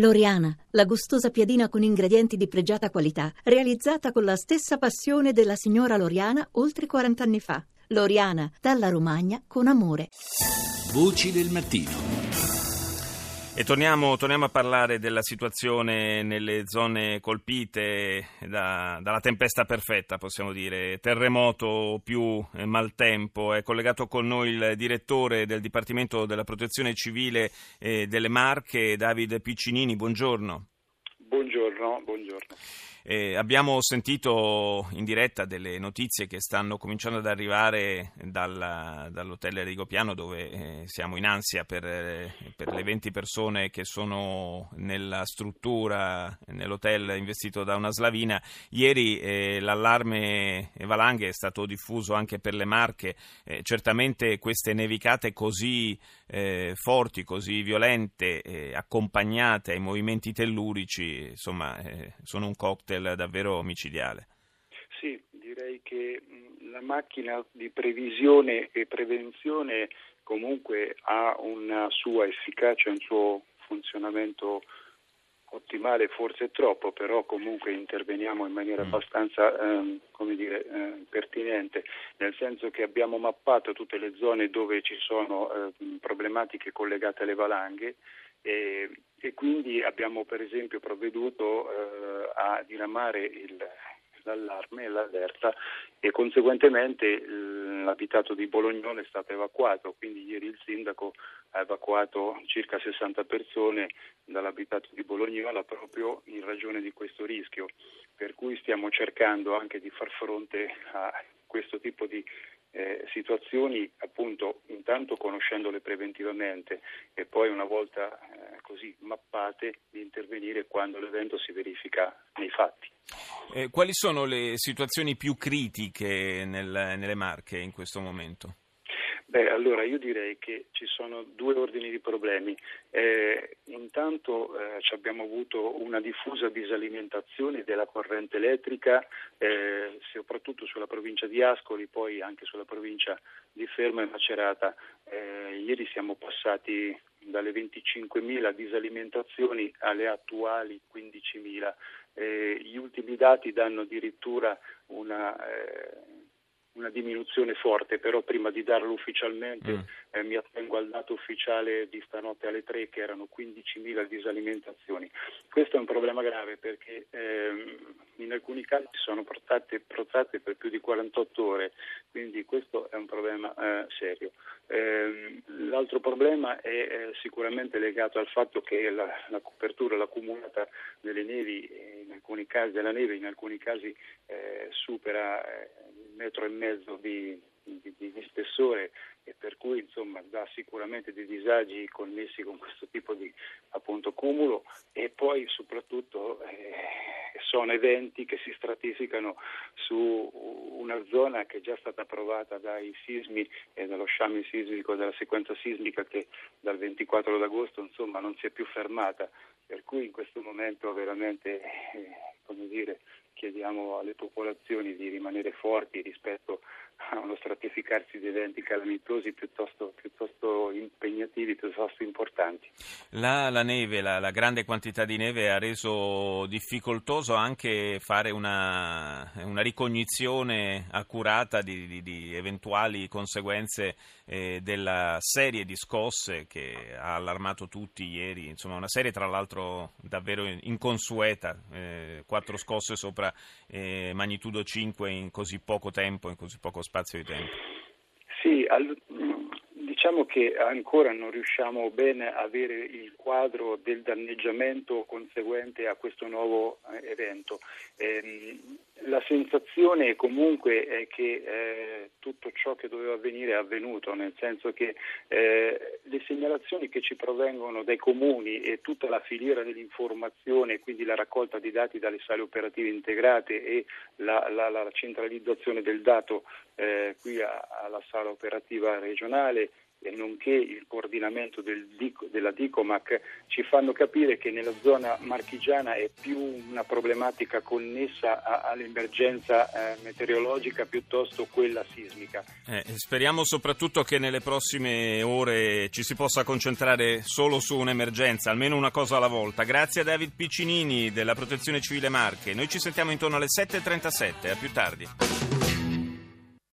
Loriana, la gustosa piadina con ingredienti di pregiata qualità, realizzata con la stessa passione della signora Loriana oltre 40 anni fa. Loriana, dalla Romagna con amore. Voci del mattino. E torniamo, torniamo, a parlare della situazione nelle zone colpite da, dalla tempesta perfetta, possiamo dire, terremoto più eh, maltempo. È collegato con noi il direttore del Dipartimento della Protezione Civile eh, delle Marche, Davide Piccinini. Buongiorno. Buongiorno, buongiorno. Eh, abbiamo sentito in diretta delle notizie che stanno cominciando ad arrivare dal, dall'hotel Rigopiano dove eh, siamo in ansia per, eh, per, le 20 persone che sono nella struttura, nell'hotel investito da una slavina. Ieri eh, l'allarme valanghe è stato diffuso anche per le Marche. Eh, certamente queste nevicate così forti, così violente, accompagnate ai movimenti tellurici, insomma, sono un cocktail davvero micidiale. Sì, direi che la macchina di previsione e prevenzione comunque ha una sua efficacia, un suo funzionamento ottimale, forse troppo, però comunque interveniamo in maniera mm. abbastanza eh, come dire, eh, pertinente, nel senso che abbiamo mappato tutte le zone dove ci sono eh, problematiche collegate alle valanghe e, e quindi abbiamo per esempio provveduto eh, a diramare il, l'allarme e l'allerta e conseguentemente l'abitato di Bolognone è stato evacuato, quindi ieri il sindaco ha evacuato circa 60 persone dall'abitato di Bolognola proprio in ragione di questo rischio, per cui stiamo cercando anche di far fronte a questo tipo di eh, situazioni appunto intanto conoscendole preventivamente e poi una volta eh, così mappate di intervenire quando l'evento si verifica nei fatti. Eh, quali sono le situazioni più critiche nel, nelle Marche in questo momento? Beh, allora io direi che ci sono due ordini di problemi. Eh, intanto eh, abbiamo avuto una diffusa disalimentazione della corrente elettrica, eh, soprattutto sulla provincia di Ascoli, poi anche sulla provincia di Fermo e Macerata. Eh, ieri siamo passati dalle 25.000 disalimentazioni alle attuali 15.000. Eh, gli ultimi dati danno addirittura una eh, una diminuzione forte, però prima di darlo ufficialmente mm. eh, mi attengo al dato ufficiale di stanotte alle 3 che erano 15.000 disalimentazioni. Questo è un problema grave perché ehm, in alcuni casi sono protrate, protrate, per più di 48 ore, quindi questo è un problema eh, serio. Eh, l'altro problema è eh, sicuramente legato al fatto che la, la copertura, l'accumulata delle nevi, in alcuni casi, della neve in alcuni casi eh, supera eh, metro e mezzo di, di, di, spessore e per cui insomma dà sicuramente dei disagi connessi con questo tipo di appunto cumulo e poi soprattutto eh, sono eventi che si stratificano su una zona che è già stata provata dai sismi e dallo sciame sismico della sequenza sismica che dal 24 d'agosto insomma non si è più fermata. Per cui in questo momento veramente eh, come dire chiediamo alle popolazioni di rimanere forti rispetto a uno stratificarsi di eventi calamitosi piuttosto, piuttosto impegnativi, piuttosto importanti. La, la neve, la, la, grande quantità di neve ha reso difficoltoso anche fare una, una ricognizione accurata di, di, di eventuali conseguenze eh, della serie di scosse che ha allarmato tutti ieri, insomma una serie tra l'altro davvero inconsueta, eh, quattro scosse sopra eh, magnitudo 5 in così poco tempo, in così poco spazio di tempo? Sì, al, diciamo che ancora non riusciamo bene a avere il quadro del danneggiamento conseguente a questo nuovo eh, evento. Eh, la sensazione comunque è che eh, tutto ciò che doveva avvenire è avvenuto, nel senso che eh, le segnalazioni che ci provengono dai comuni e tutta la filiera dell'informazione, quindi la raccolta di dati dalle sale operative integrate e la, la, la centralizzazione del dato qui alla sala operativa regionale nonché il coordinamento del della Dicomac ci fanno capire che nella zona marchigiana è più una problematica connessa a, all'emergenza eh, meteorologica piuttosto quella sismica. Eh, speriamo soprattutto che nelle prossime ore ci si possa concentrare solo su un'emergenza, almeno una cosa alla volta. Grazie a David Piccinini della Protezione Civile Marche. Noi ci sentiamo intorno alle 7.37, a più tardi.